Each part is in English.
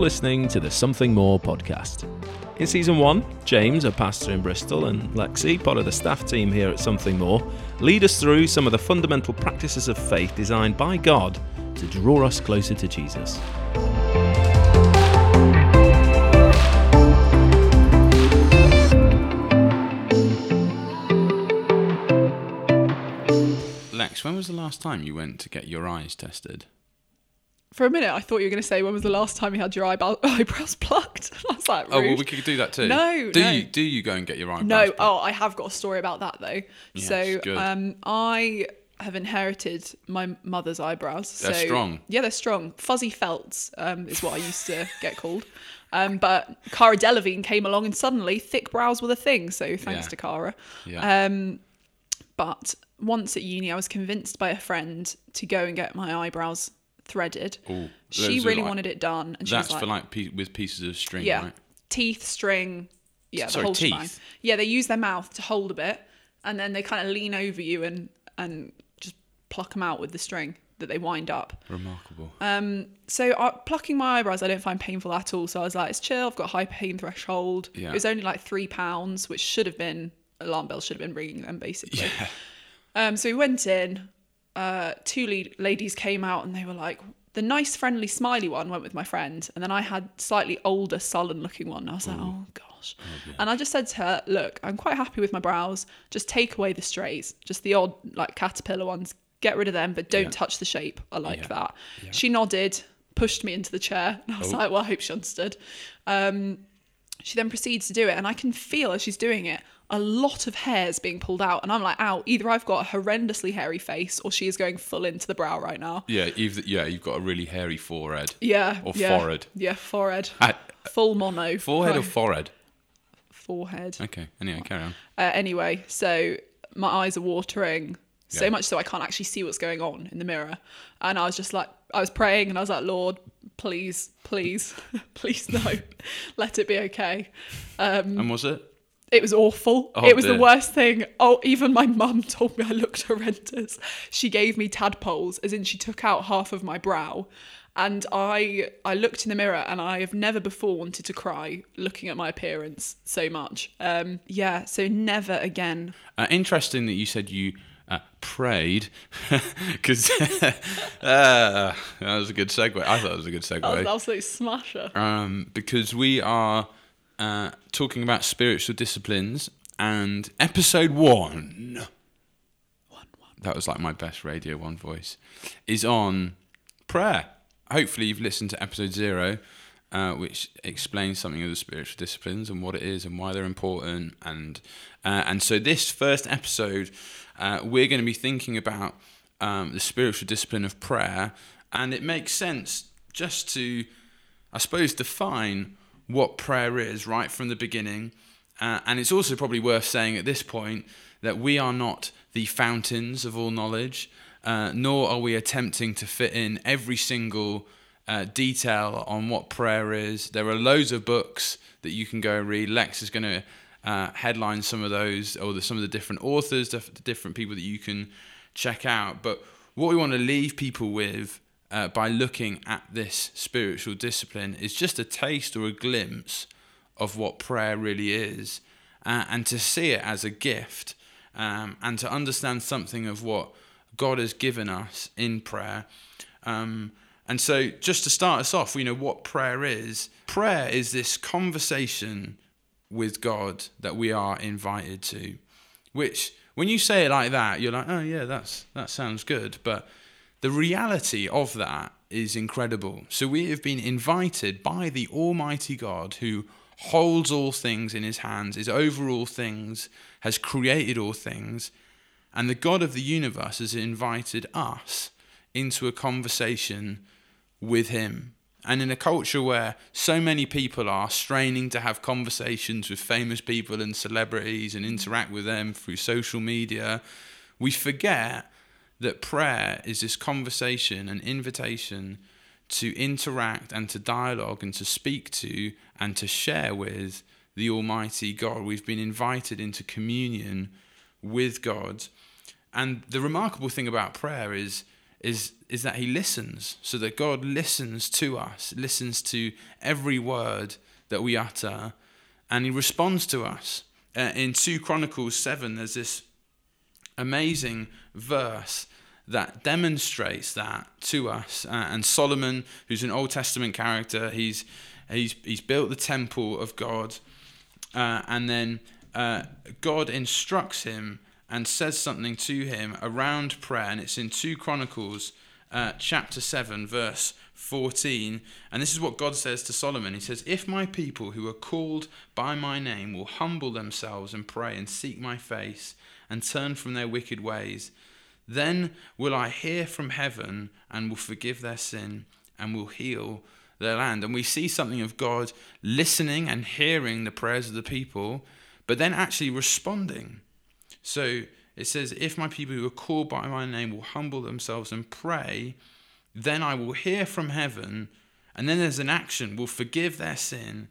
You're listening to the Something More podcast. In season one, James, a pastor in Bristol, and Lexi, part of the staff team here at Something More, lead us through some of the fundamental practices of faith designed by God to draw us closer to Jesus. Lex, when was the last time you went to get your eyes tested? For a minute, I thought you were going to say when was the last time you had your eyebrow- eyebrows plucked. I was like, Oh, well, we could do that too. No, Do no. you do you go and get your eyebrows? No, plucked? oh, I have got a story about that though. Yes, so, good. um, I have inherited my mother's eyebrows. They're so, strong. Yeah, they're strong. Fuzzy felts um, is what I used to get called. Um, but Cara Delevingne came along and suddenly thick brows were the thing. So thanks Yeah. to Cara. Yeah. Um, but once at uni, I was convinced by a friend to go and get my eyebrows threaded. Ooh, she really like- wanted it done, and she That's was like, for like pe- with pieces of string, yeah, right? teeth, string, yeah, Sorry, whole teeth? shebang. Yeah, they use their mouth to hold a bit, and then they kind of lean over you and and just pluck them out with the string that they wind up. Remarkable. Um, so uh, plucking my eyebrows, I don't find painful at all. So I was like, it's chill. I've got high pain threshold. Yeah. It was only like three pounds, which should have been alarm bells should have been ringing them basically. yeah. Um, so we went in. Uh, two lead- ladies came out and they were like, the nice, friendly, smiley one went with my friend, and then I had slightly older, sullen-looking one. I was like, oh gosh. And I just said to her, look, I'm quite happy with my brows. Just take away the strays, just the odd like caterpillar ones. Get rid of them, but don't Yeah. touch the shape. I like Yeah. that. Yeah. She nodded, pushed me into the chair, and I was Oh. like, well, I hope she understood. Um, she then proceeds to do it, and I can feel as she's doing it a lot of hairs being pulled out, and I'm like, "Ow!" Either I've got a horrendously hairy face, or she is going full into the brow right now. Yeah, you've yeah, you've got a really hairy forehead. Yeah, Or yeah, forehead. Yeah, forehead. Uh, Full mono. forehead or forehead? forehead. Okay. Anyway, carry on. Uh, anyway, so my eyes are watering so Yeah. much so I can't actually see what's going on in the mirror, and I was just like, I was praying, and I was like, Lord, please, please, please, no, let it be okay. and was it? It was awful. Oh, it was dear. the worst thing. Oh, even my mum told me I looked horrendous. She gave me tadpoles, as in she took out half of my brow. And I I looked in the mirror and I have never before wanted to cry looking at my appearance so much. Um yeah, so never again. Uh, interesting that you said you uh, prayed, because uh, that was a good segue. I thought it was a good segue. That was an absolute smasher. um, because we are uh, talking about spiritual disciplines, and episode one, that was like my best Radio One voice, is on prayer. Hopefully, you've listened to episode zero, uh, which explains something of the spiritual disciplines and what it is and why they're important. And uh, and so this first episode, uh, we're going to be thinking about um, the spiritual discipline of prayer, and it makes sense just to I suppose, define what prayer is right from the beginning. Uh, and it's also probably worth saying at this point that we are not the fountains of all knowledge, uh, nor are we attempting to fit in every single uh, detail on what prayer is. There are loads of books that you can go read. Lex is going to uh, headline some of those, or the, some of the different authors, the different people that you can check out. But what we want to leave people with uh, by looking at this spiritual discipline is just a taste or a glimpse of what prayer really is, uh, and to see it as a gift, um, and to understand something of what God has given us in prayer. Um, and so, just to start us off, you know what prayer is. Prayer is this conversation with God that we are invited to, which when you say it like that, you're like, oh yeah, that's that sounds good, but the reality of that is incredible. So we have been invited by the Almighty God who holds all things in his hands, is over all things, has created all things, and the God of the universe has invited us into a conversation with him. And in a culture where so many people are straining to have conversations with famous people and celebrities and interact with them through social media, we forget that prayer is this conversation, an invitation to interact and to dialogue and to speak to and to share with the Almighty God. We've been invited into communion with God. And the remarkable thing about prayer is is is that he listens, so that God listens to us, listens to every word that we utter, and he responds to us. Uh, in 2 Chronicles 7, there's this amazing verse that demonstrates that to us. Uh, and Solomon, who's an Old Testament character, he's he's he's built the temple of God, uh, and then uh, God instructs him and says something to him around prayer, and it's in two Chronicles. Uh, chapter 7, verse 14. And this is what God says to Solomon. He says, If my people who are called by my name will humble themselves and pray and seek my face and turn from their wicked ways, then will I hear from heaven and will forgive their sin and will heal their land. And we see something of God listening and hearing the prayers of the people, but then actually responding. So it says, If my people who are called by my name will humble themselves and pray, then I will hear from heaven. And then there's an action, will forgive their sin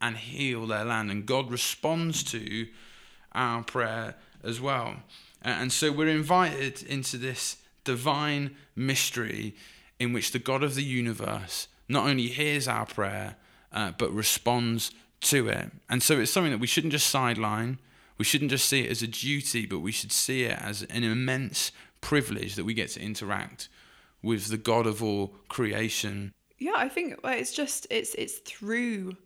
and heal their land. And God responds to our prayer as well. And so we're invited into this divine mystery in which the God of the universe not only hears our prayer, uh, but responds to it. And so it's something that we shouldn't just sideline. We shouldn't just see it as a duty, but we should see it as an immense privilege that we get to interact with the God of all creation. Yeah, I think it's just it's it's through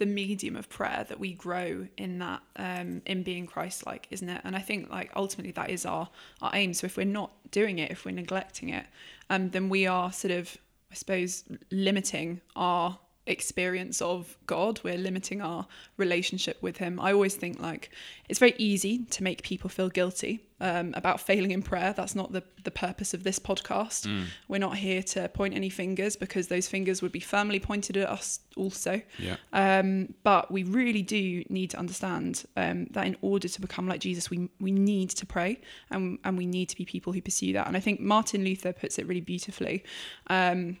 the medium of prayer that we grow in that um, in being Christ-like, isn't it? And I think like ultimately that is our our aim. So if we're not doing it, if we're neglecting it, um, then we are sort of I suppose limiting our experience of God. We're limiting our relationship with Him. I always think like it's very easy to make people feel guilty um, about failing in prayer. That's not the the purpose of this podcast. Mm. We're not here to point any fingers because those fingers would be firmly pointed at us also. Yeah. Um, but we really do need to understand um, that in order to become like Jesus, we we need to pray and and we need to be people who pursue that. And I think Martin Luther puts it really beautifully. Um,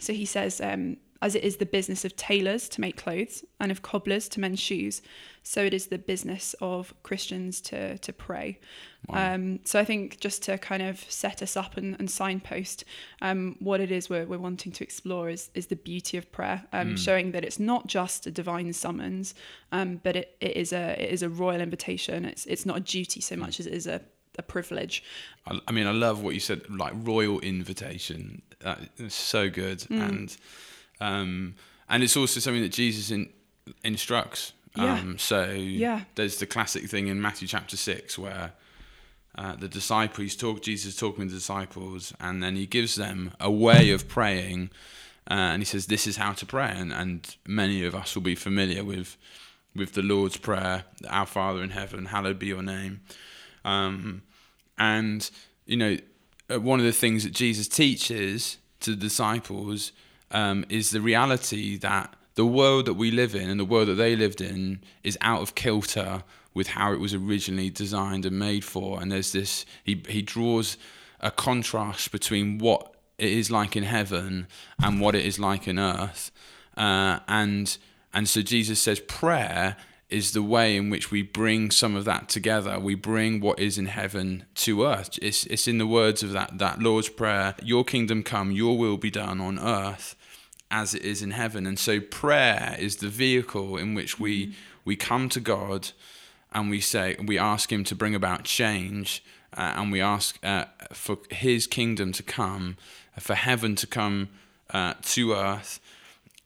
so he says, um, as it is the business of tailors to make clothes and of cobblers to mend shoes, so it is the business of Christians to to pray. Wow. Um, so I think just to kind of set us up and, and signpost um, what it is we're, we're wanting to explore is is the beauty of prayer, um, mm. showing that it's not just a divine summons, um, but it, it is a it is a royal invitation. It's it's not a duty so much mm. as it is a a privilege. I, I mean, I love what you said, like royal invitation. That is so good, mm. and um, and it's also something that Jesus in, instructs. Um, yeah. So yeah. there's the classic thing in Matthew chapter six where uh, the disciples talk Jesus talking with the disciples, and then he gives them a way of praying, uh, and he says, "This is how to pray." And, and many of us will be familiar with with the Lord's prayer, "Our Father in heaven, hallowed be your name," um, and you know, uh, one of the things that Jesus teaches to the disciples um, is the reality that the world that we live in and the world that they lived in is out of kilter with how it was originally designed and made for. And there's this, he, he draws a contrast between what it is like in heaven and what it is like in earth. Uh, and and so Jesus says prayer is the way in which we bring some of that together. We bring what is in heaven to earth. It's, it's in the words of that, that Lord's Prayer Your kingdom come, your will be done on earth as it is in heaven. And so prayer is the vehicle in which we mm-hmm. we come to God and we say we ask him to bring about change uh, and we ask uh, for his kingdom to come for heaven to come uh, to earth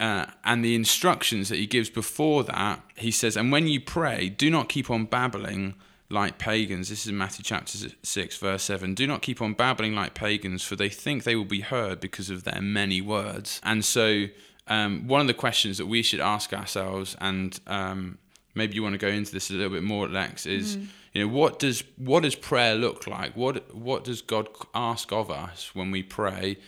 uh, and the instructions that he gives before that he says and when you pray do not keep on babbling like pagans. This is Matthew chapter 6, verse 7. Do not keep on babbling like pagans, for they think they will be heard because of their many words. And so, um, one of the questions that we should ask ourselves, and um, maybe you want to go into this a little bit more, Lex, is mm. you know what does what does prayer look like? What what does God ask of us when we pray?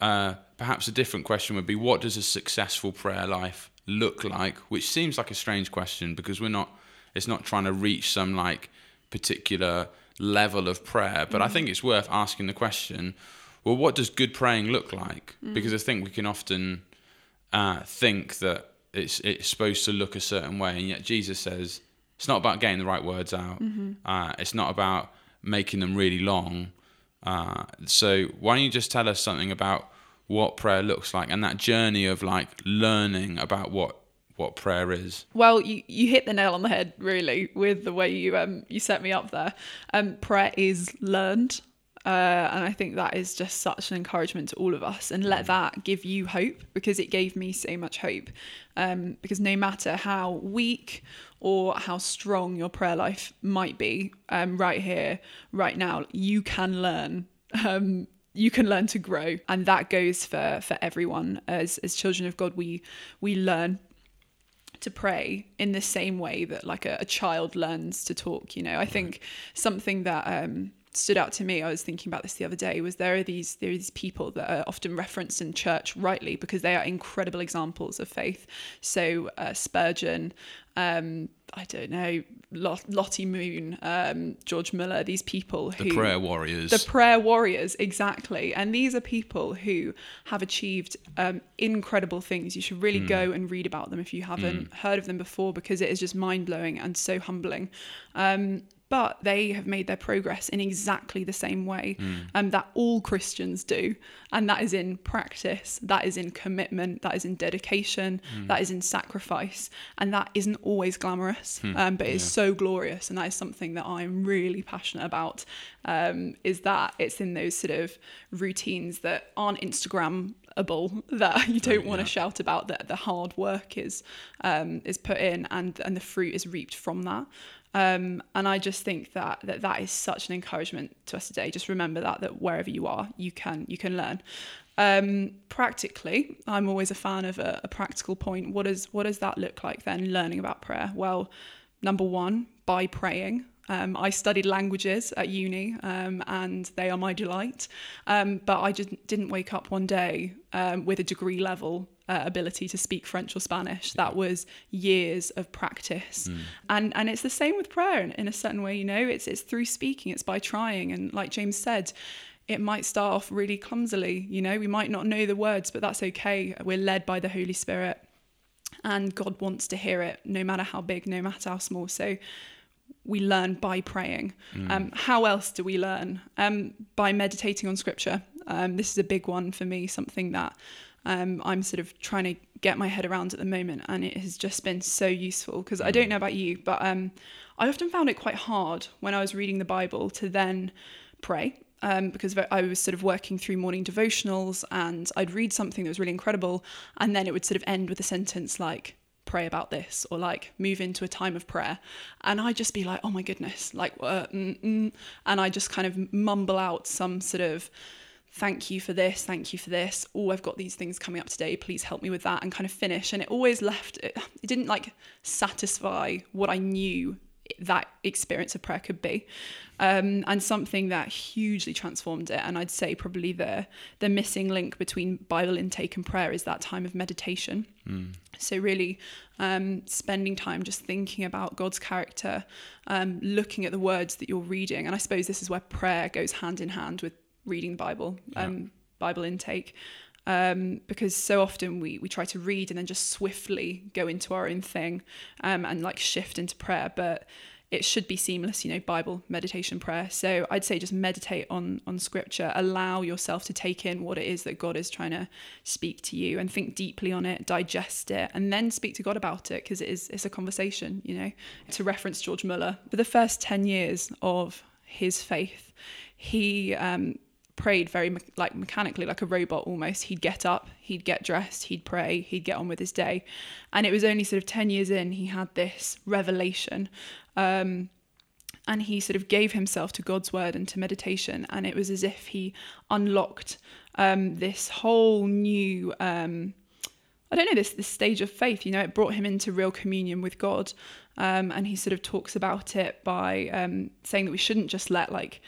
Uh, perhaps a different question would be what does a successful prayer life look like? Which seems like a strange question because we're not. It's not trying to reach some like particular level of prayer. But mm. I think it's worth asking the question well, what does good praying look like? Mm. Because I think we can often uh, think that it's, it's supposed to look a certain way, and yet Jesus says it's not about getting the right words out, mm-hmm. uh, it's not about making them really long. Uh, so why don't you just tell us something about what prayer looks like and that journey of like learning about what what prayer is? Well, you, you hit the nail on the head really with the way you um you set me up there. Um, prayer is learned. Uh, and I think that is just such an encouragement to all of us. And let that give you hope because it gave me so much hope. Um, because no matter how weak or how strong your prayer life might be, um, right here, right now, you can learn. Um, you can learn to grow, and that goes for for everyone. As as children of God, we we learn to pray in the same way that like a, a child learns to talk. You know, I think something that um, stood out to me. I was thinking about this the other day. Was there are these there are these people that are often referenced in church rightly because they are incredible examples of faith. So uh, Spurgeon, um, I don't know, Lottie Moon, um, George Muller. These people The prayer warriors. the prayer warriors, exactly. And these are people who have achieved um, incredible things. You should really go and read about them if you haven't heard of them before, because it is just mind blowing and so humbling. Um, but they have made their progress in exactly the same way um, that all Christians do. And that is in practice, that is in commitment, that is in dedication, that is in sacrifice. And that isn't always glamorous, um, but it's so glorious. And that is something that I'm really passionate about. Um, is that it's in those sort of routines that aren't Instagramable that you don't want to shout about that the hard work is um, is put in and and the fruit is reaped from that. Um, and I just think that, that that is such an encouragement to us today. Just remember that that wherever you are, you can you can learn. Um, practically, I'm always a fan of a, a practical point. What does what does that look like then? Learning about prayer. Well, number one, by praying. Um, I studied languages at uni, um, and they are my delight. Um, but I just didn't wake up one day um, with a degree level uh, ability to speak French or Spanish. That was years of practice, and and it's the same with prayer in, in a certain way. You know, it's it's through speaking, it's by trying, and like James said. It might start off really clumsily, you know. We might not know the words, but that's okay. We're led by the Holy Spirit, and God wants to hear it, no matter how big, no matter how small. So we learn by praying. Um, how else do we learn? Um, by meditating on scripture. Um, this is a big one for me, something that um, I'm sort of trying to get my head around at the moment, and it has just been so useful because I don't know about you, but um, I often found it quite hard when I was reading the Bible to then pray. Um, because I was sort of working through morning devotionals and I'd read something that was really incredible, and then it would sort of end with a sentence like, pray about this or like move into a time of prayer. And i just be like oh my goodness like uh, mm, mm, and i just kind of mumble out some sort of thank you for this thank you for this. Oh i've got these things coming up today. Please help me with that and kind of finish. And it always left it, it didn't like satisfy what i knew that experience of prayer could be um, and something that hugely transformed it. And i'd say probably the the missing link between bible intake and prayer is that time of meditation. So really um, spending time just thinking about god's character um, looking at the words that you're reading. And i suppose this is where prayer goes hand in hand with reading the bible um, bible intake um, because so often we, we try to read and then just swiftly go into our own thing um, and like shift into prayer but it should be seamless you know bible meditation prayer. So i'd say just meditate on on scripture. Allow yourself to take in what it is that god is trying to speak to you and think deeply on it digest it and then speak to god about it because it is it's a conversation you know to reference george muller. For the first 10 years of his faith he um, prayed very me- like mechanically like a robot almost he'd get up he'd get dressed he'd pray he'd get on with his day and it was only sort of 10 years in he had this revelation um, and he sort of gave himself to God's word and to meditation and it was as if he unlocked um, this whole new um, I don't know this this stage of faith. You know, it brought him into real communion with God, um, and he sort of talks about it by um, saying that we shouldn't just let like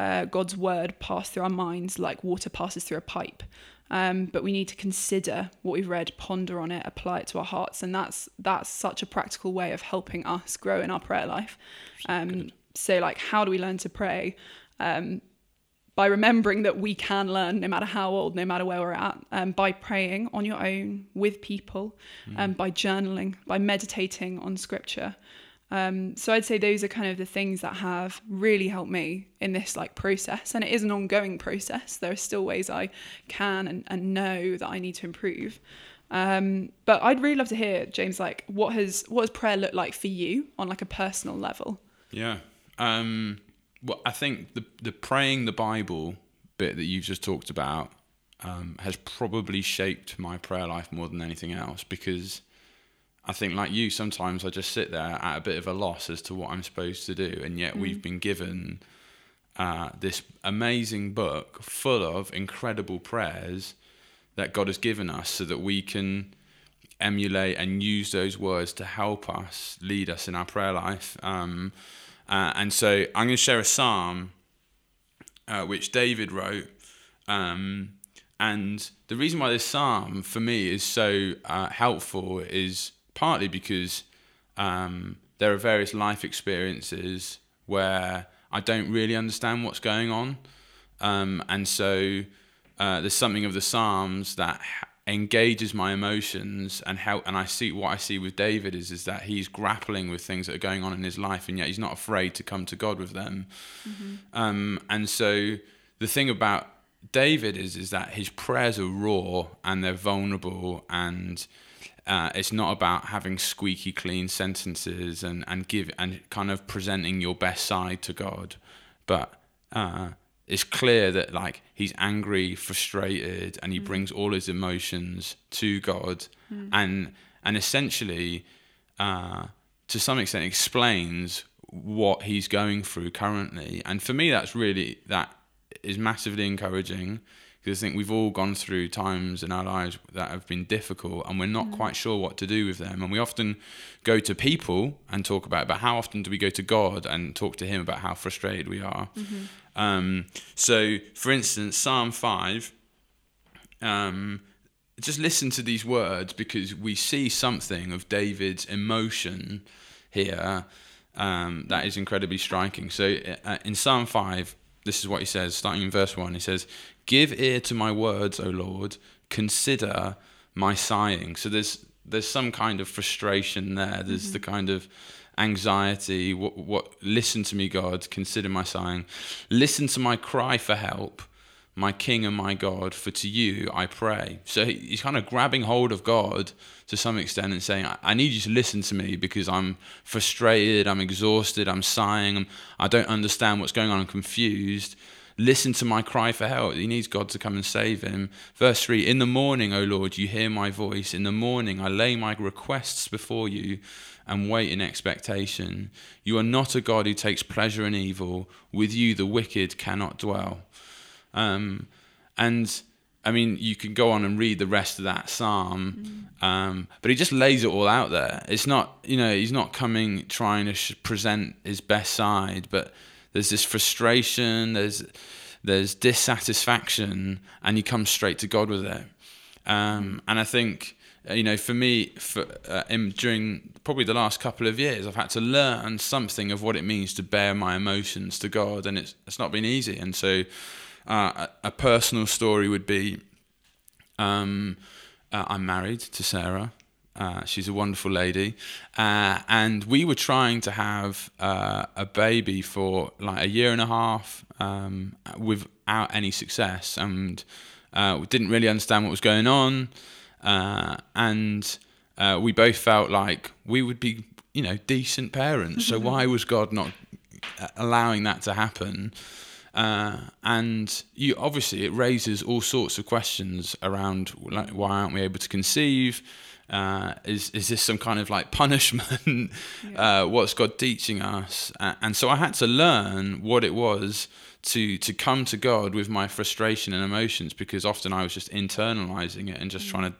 uh, God's word pass through our minds like water passes through a pipe, um, but we need to consider what we've read, ponder on it, apply it to our hearts, and that's that's such a practical way of helping us grow in our prayer life. Um, so, like, how do we learn to pray? Um, by remembering that we can learn no matter how old, no matter where we're at, um, by praying on your own with people, um, by journaling, by meditating on scripture. Um, so I'd say those are kind of the things that have really helped me in this like process, and it is an ongoing process. There are still ways I can and, and know that I need to improve. Um, but I'd really love to hear, James, like what has what has prayer looked like for you on like a personal level? Yeah. Um, well, I think the the praying the Bible bit that you've just talked about um, has probably shaped my prayer life more than anything else because I think, like you, sometimes I just sit there at a bit of a loss as to what I'm supposed to do, and yet mm. we've been given uh, this amazing book full of incredible prayers that God has given us so that we can emulate and use those words to help us lead us in our prayer life. Um, uh, and so I'm going to share a psalm uh, which David wrote. Um, and the reason why this psalm for me is so uh, helpful is partly because um, there are various life experiences where I don't really understand what's going on. Um, and so uh, there's something of the Psalms that engages my emotions and how and I see what I see with David is is that he's grappling with things that are going on in his life and yet he's not afraid to come to God with them. Mm-hmm. Um, and so the thing about David is is that his prayers are raw and they're vulnerable and uh, it's not about having squeaky clean sentences and, and give and kind of presenting your best side to God, but uh, it's clear that like he's angry, frustrated, and he mm. brings all his emotions to God, mm. and and essentially, uh, to some extent, explains what he's going through currently. And for me, that's really that is massively encouraging because I think we've all gone through times in our lives that have been difficult and we're not mm. quite sure what to do with them. And we often go to people and talk about it, but how often do we go to God and talk to Him about how frustrated we are? Mm-hmm. Um, so, for instance, Psalm 5, um, just listen to these words because we see something of David's emotion here um, that is incredibly striking. So, uh, in Psalm 5, this is what he says, starting in verse 1. He says, Give ear to my words, O Lord, consider my sighing. So there's there's some kind of frustration there. There's mm-hmm. the kind of anxiety. What, what? Listen to me, God. Consider my sighing. Listen to my cry for help, my King and my God. For to you I pray. So he's kind of grabbing hold of God to some extent and saying, I need you to listen to me because I'm frustrated, I'm exhausted, I'm sighing, I don't understand what's going on, I'm confused. Listen to my cry for help. He needs God to come and save him. Verse 3 In the morning, O Lord, you hear my voice. In the morning, I lay my requests before you and wait in expectation. You are not a God who takes pleasure in evil. With you, the wicked cannot dwell. Um, and I mean, you can go on and read the rest of that psalm, mm. um, but he just lays it all out there. It's not, you know, he's not coming trying to sh- present his best side, but there's this frustration, there's there's dissatisfaction, and he comes straight to God with it. Um, and I think, uh, you know, for me, for uh, in, during probably the last couple of years, I've had to learn something of what it means to bear my emotions to God, and it's it's not been easy. And so uh, a, personal story would be um, uh, I'm married to Sarah. Uh, she's a wonderful lady, uh, and we were trying to have uh, a baby for like a year and a half um, without any success, and uh, we didn't really understand what was going on, and we both felt like we would be, you know, decent parents. so why was God not allowing that to happen? Uh, and you obviously it raises all sorts of questions around like why aren't we able to conceive? Uh, is is this some kind of like punishment? yeah. uh, what's God teaching us? Uh, and so I had to learn what it was to to come to God with my frustration and emotions because often I was just internalizing it and just mm. trying to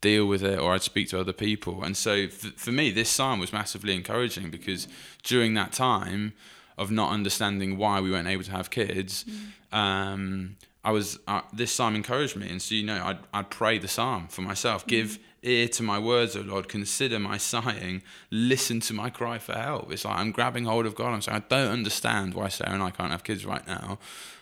deal with it or I'd speak to other people. And so for me, this psalm was massively encouraging because during that time of not understanding why we weren't able to have kids, mm. um, I was uh, this psalm encouraged me, and so you know I'd I'd pray the psalm for myself. Mm. Give ear to my words, O Lord. Consider my sighing. Listen to my cry for help. It's like I'm grabbing hold of God. I'm saying I don't understand why Sarah and I can't have kids right now,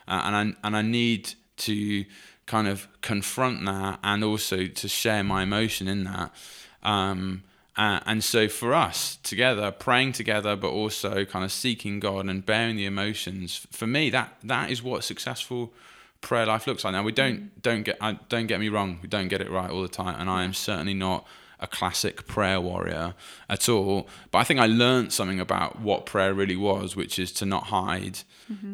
uh, and I and I need to kind of confront that and also to share my emotion in that. Um, Uh, and so for us together, praying together, but also kind of seeking God and bearing the emotions, for me, that that is what successful prayer life looks like. Now we don't don't get I, don't get me wrong, we don't get it right all the time, and I am certainly not a classic prayer warrior at all. But I think I learned something about what prayer really was, which is to not hide,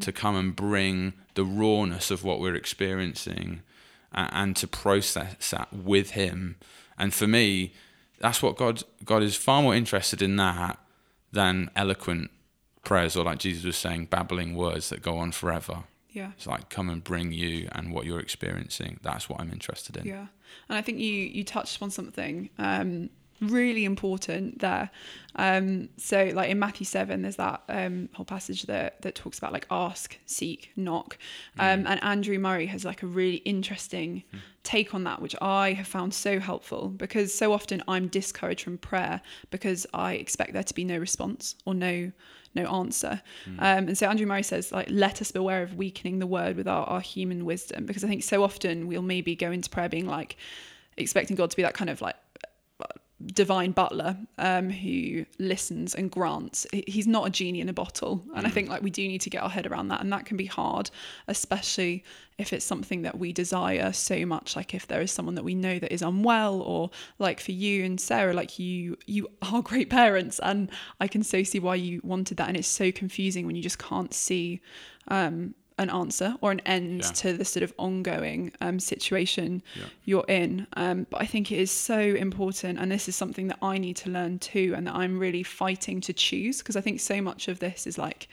to come and bring the rawness of what we're experiencing, uh, and to process that with Him. And for me, that's what God God is far more interested in that than eloquent prayers or like Jesus was saying, babbling words that go on forever. Yeah. It's like come and bring you and what you're experiencing. That's what I'm interested in. Yeah, and I think you you touched on something um, really important there. Um, so, like in Matthew seven, there's that um, whole passage that that talks about like ask, seek, knock, um, and Andrew Murray has like a really interesting take on that, which I have found so helpful because so often I'm discouraged from prayer because I expect there to be no response or no no answer. Um, and so Andrew Murray says, like, let us beware of weakening the word with our, our human wisdom, because I think so often we'll maybe go into prayer being like expecting God to be that kind of like divine butler um, who listens and grants. He's not a genie in a bottle. And I think like we do need to get our head around that. And that can be hard, especially if it's something that we desire so much. Like if there is someone that we know that is unwell or like for you and Sarah, like you, you are great parents. And I can so see why you wanted that. And it's so confusing when you just can't see um, an answer or an end Yeah. to the sort of ongoing um, situation Yeah. you're in. Um, but I think it is so important, and this is something that I need to learn too, and that I'm really fighting to choose because I think so much of this is like.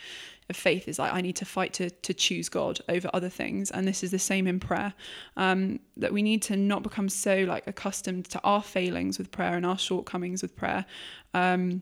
Of faith is like I need to fight to to choose God over other things, and this is the same in prayer. Um, that we need to not become so like accustomed to our failings with prayer and our shortcomings with prayer, um,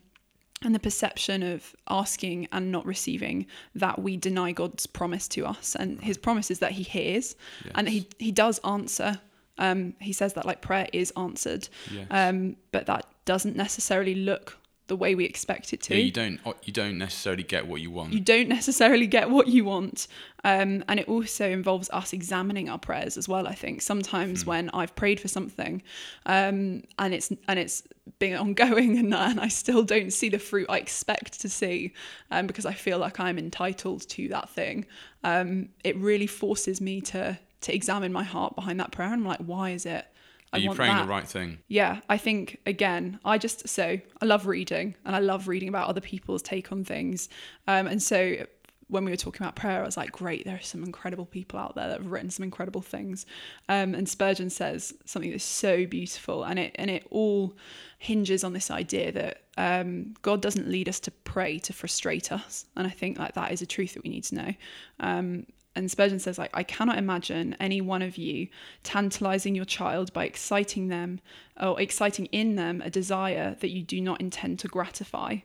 and the perception of asking and not receiving that we deny God's promise to us. And his promise is that he hears and he, he does answer. Um, he says that like prayer is answered, Yes. um, but that doesn't necessarily look the way we expect it to. Yeah, you don't you don't necessarily get what you want. You don't necessarily get what you want. Um, and it also involves us examining our prayers as well. I think sometimes when I've prayed for something, um, and it's and it's been ongoing, and, and I still don't see the fruit I expect to see, um, because I feel like I'm entitled to that thing. Um, it really forces me to to examine my heart behind that prayer. And I'm like, why is it? I Are you praying that. the right thing? Yeah, I think again, I just so I love reading and I love reading about other people's take on things. Um, and so when we were talking about prayer, I was like, great, there are some incredible people out there that have written some incredible things. Um, and Spurgeon says something that's so beautiful, and it and it all hinges on this idea that um, God doesn't lead us to pray to frustrate us, and I think like that is a truth that we need to know. Um, and Spurgeon says, like, I cannot imagine any one of you tantalizing your child by exciting them or exciting in them a desire that you do not intend to gratify.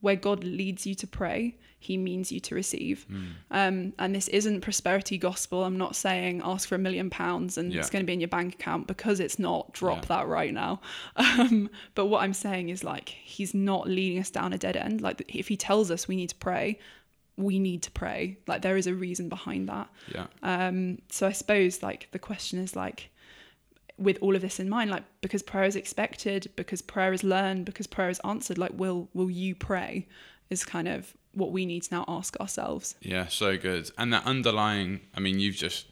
Where God leads you to pray, He means you to receive. Um, and this isn't prosperity gospel. I'm not saying ask for a million pounds and Yeah. it's going to be in your bank account because it's not. Drop Yeah. that right now. Um, but what I'm saying is like He's not leading us down a dead end. Like if He tells us we need to pray, we need to pray. Like there is a reason behind that. Yeah. Um, so I suppose like the question is like, with all of this in mind, like because prayer is expected, because prayer is learned, because prayer is answered, like will will you pray? Is kind of what we need to now ask ourselves. Yeah, so good. And that underlying, I mean, you've just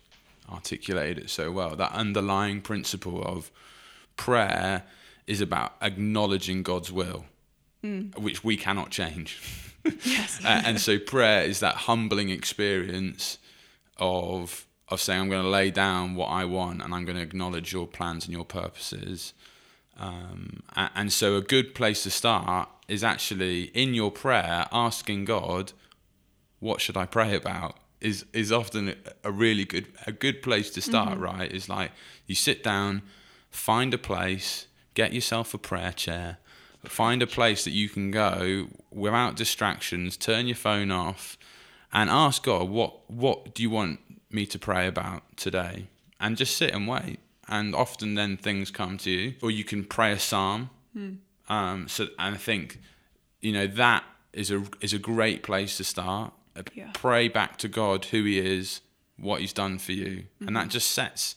articulated it so well. That underlying principle of prayer is about acknowledging God's will, which we cannot change. Yes. Uh, and so prayer is that humbling experience of of saying I'm going to lay down what I want and I'm going to acknowledge your plans and your purposes. Um, and so a good place to start is actually in your prayer asking God, what should I pray about? Is is often a really good a good place to start. Right? Is like you sit down, find a place, get yourself a prayer chair, find a place that you can go without distractions, turn your phone off, and ask God, what what do you want me to pray about today? And just sit and wait. And often then things come to you, or you can pray a psalm. Um, so and I think, you know, that is a is a great place to start. Uh, Yeah. Pray back to God who He is, what He's done for you, and that just sets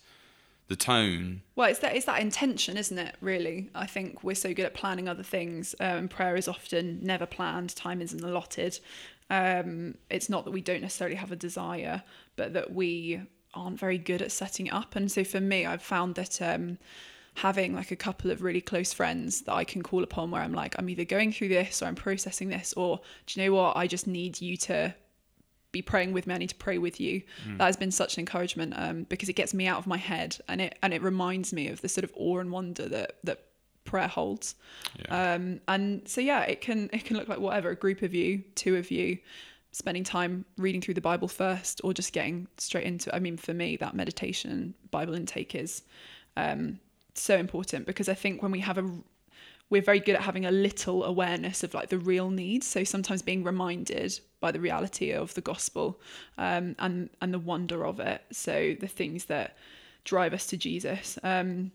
the tone. Well, it's that it's that intention, isn't it? Really, I think we're so good at planning other things, um, prayer is often never planned. Time isn't allotted. Um, it's not that we don't necessarily have a desire, but that we aren't very good at setting it up. And so for me, I've found that um, having like a couple of really close friends that I can call upon, where I'm like, I'm either going through this or I'm processing this, or do you know what? I just need you to be praying with me. I need to pray with you. Hmm. That has been such an encouragement um, because it gets me out of my head and it and it reminds me of the sort of awe and wonder that that prayer holds. Yeah. Um, and so yeah, it can it can look like whatever a group of you, two of you, spending time reading through the Bible first, or just getting straight into. it. I mean, for me, that meditation Bible intake is um, so important because I think when we have a we're very good at having a little awareness of like the real needs. So sometimes being reminded by the reality of the gospel um, and and the wonder of it. So the things that drive us to Jesus. Um,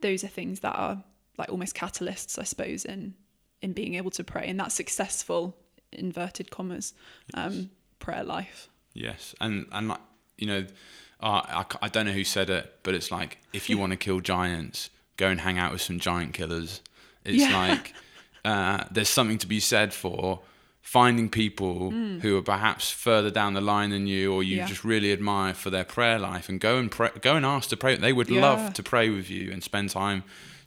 those are things that are like almost catalysts, I suppose, in in being able to pray in that successful inverted commas um, prayer life. Yes, and and like you know, uh, I don't know who said it, but it's like if you want to kill giants, go and hang out with some giant killers. It's Yeah. like uh, there's something to be said for finding people who are perhaps further down the line than you, or you Mm. Yeah. just really admire for their prayer life, and go and pray, go and ask to pray. They would Yeah. love to pray with you and spend time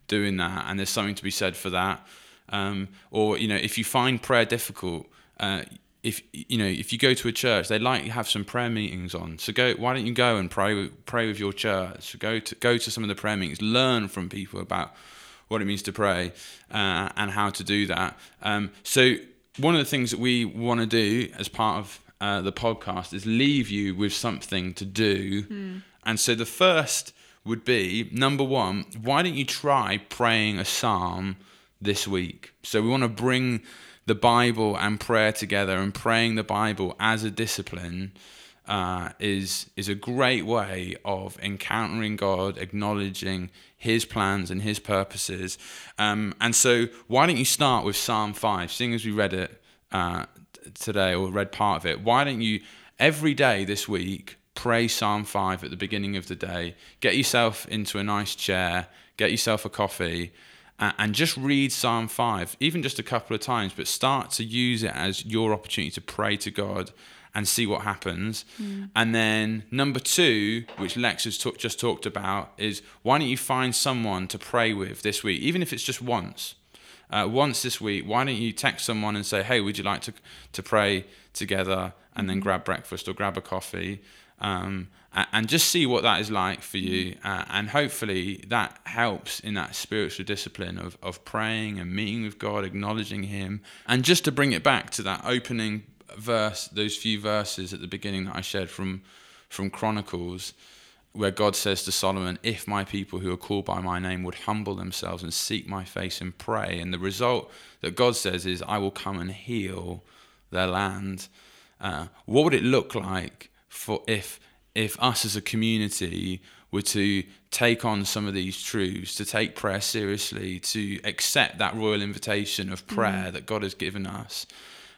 doing that, and there's something to be said for that. Um, or you know, if you find prayer difficult, uh, if you know if you go to a church, they like to have some prayer meetings on. So go. Why don't you go and pray with, pray with your church? Go to go to some of the prayer meetings. Learn from people about what it means to pray uh, and how to do that. Um, so one of the things that we want to do as part of uh, the podcast is leave you with something to do. And so the first would be number one. Why don't you try praying a psalm this week? So we want to bring the Bible and prayer together, and praying the Bible as a discipline uh, is is a great way of encountering God, acknowledging His plans and His purposes. Um, and so, why don't you start with Psalm five? Seeing as we read it uh, today or read part of it, why don't you every day this week pray Psalm five at the beginning of the day? Get yourself into a nice chair, get yourself a coffee. And just read Psalm 5, even just a couple of times, but start to use it as your opportunity to pray to God and see what happens. And then number two, which Lex has talk, just talked about, is why don't you find someone to pray with this week, even if it's just once. Uh, once this week, why don't you text someone and say, "Hey, would you like to to pray together?" And then grab breakfast or grab a coffee, um, and just see what that is like for you. Uh, and hopefully, that helps in that spiritual discipline of of praying and meeting with God, acknowledging Him, and just to bring it back to that opening verse, those few verses at the beginning that I shared from from Chronicles, where God says to Solomon, "If my people who are called by my name would humble themselves and seek my face and pray," and the result that God says is, "I will come and heal their land." Uh, what would it look like for if if us as a community were to take on some of these truths, to take prayer seriously, to accept that royal invitation of prayer that God has given us,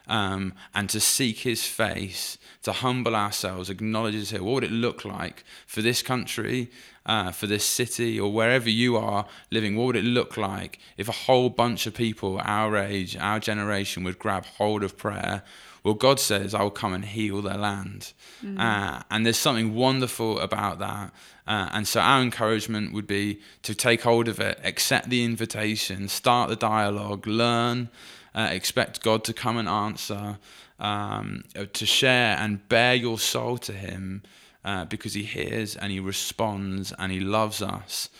um, and to seek His face, to humble ourselves, acknowledge His here. What would it look like for this country, uh, for this city, or wherever you are living? What would it look like if a whole bunch of people our age, our generation, would grab hold of prayer? Well, God says, I will come and heal their land. Uh, and there's something wonderful about that. Uh, and so our encouragement would be to take hold of it, accept the invitation, start the dialogue, learn, uh, expect God to come and answer, um, uh, to share and bear your soul to Him uh, because He hears and He responds and He loves us.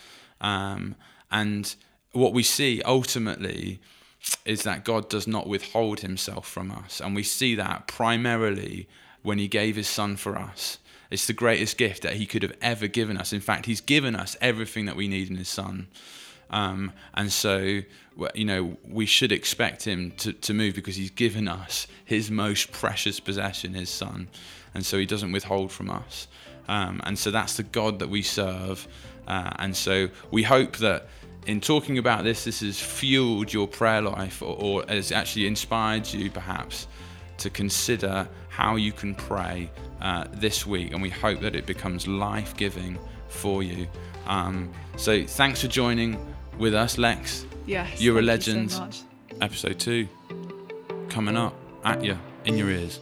Um, and what we see ultimately is that God does not withhold himself from us. And we see that primarily when he gave his son for us. It's the greatest gift that he could have ever given us. In fact, he's given us everything that we need in his son. Um, and so, you know, we should expect him to, to move because he's given us his most precious possession, his son. And so he doesn't withhold from us. Um, and so that's the God that we serve. Uh, and so we hope that in talking about this, this has fueled your prayer life or, or has actually inspired you perhaps to consider how you can pray uh, this week, and we hope that it becomes life giving for you. Um, so, thanks for joining with us, Lex. Yes. You're a so legend. much. Episode two coming up at you in your ears.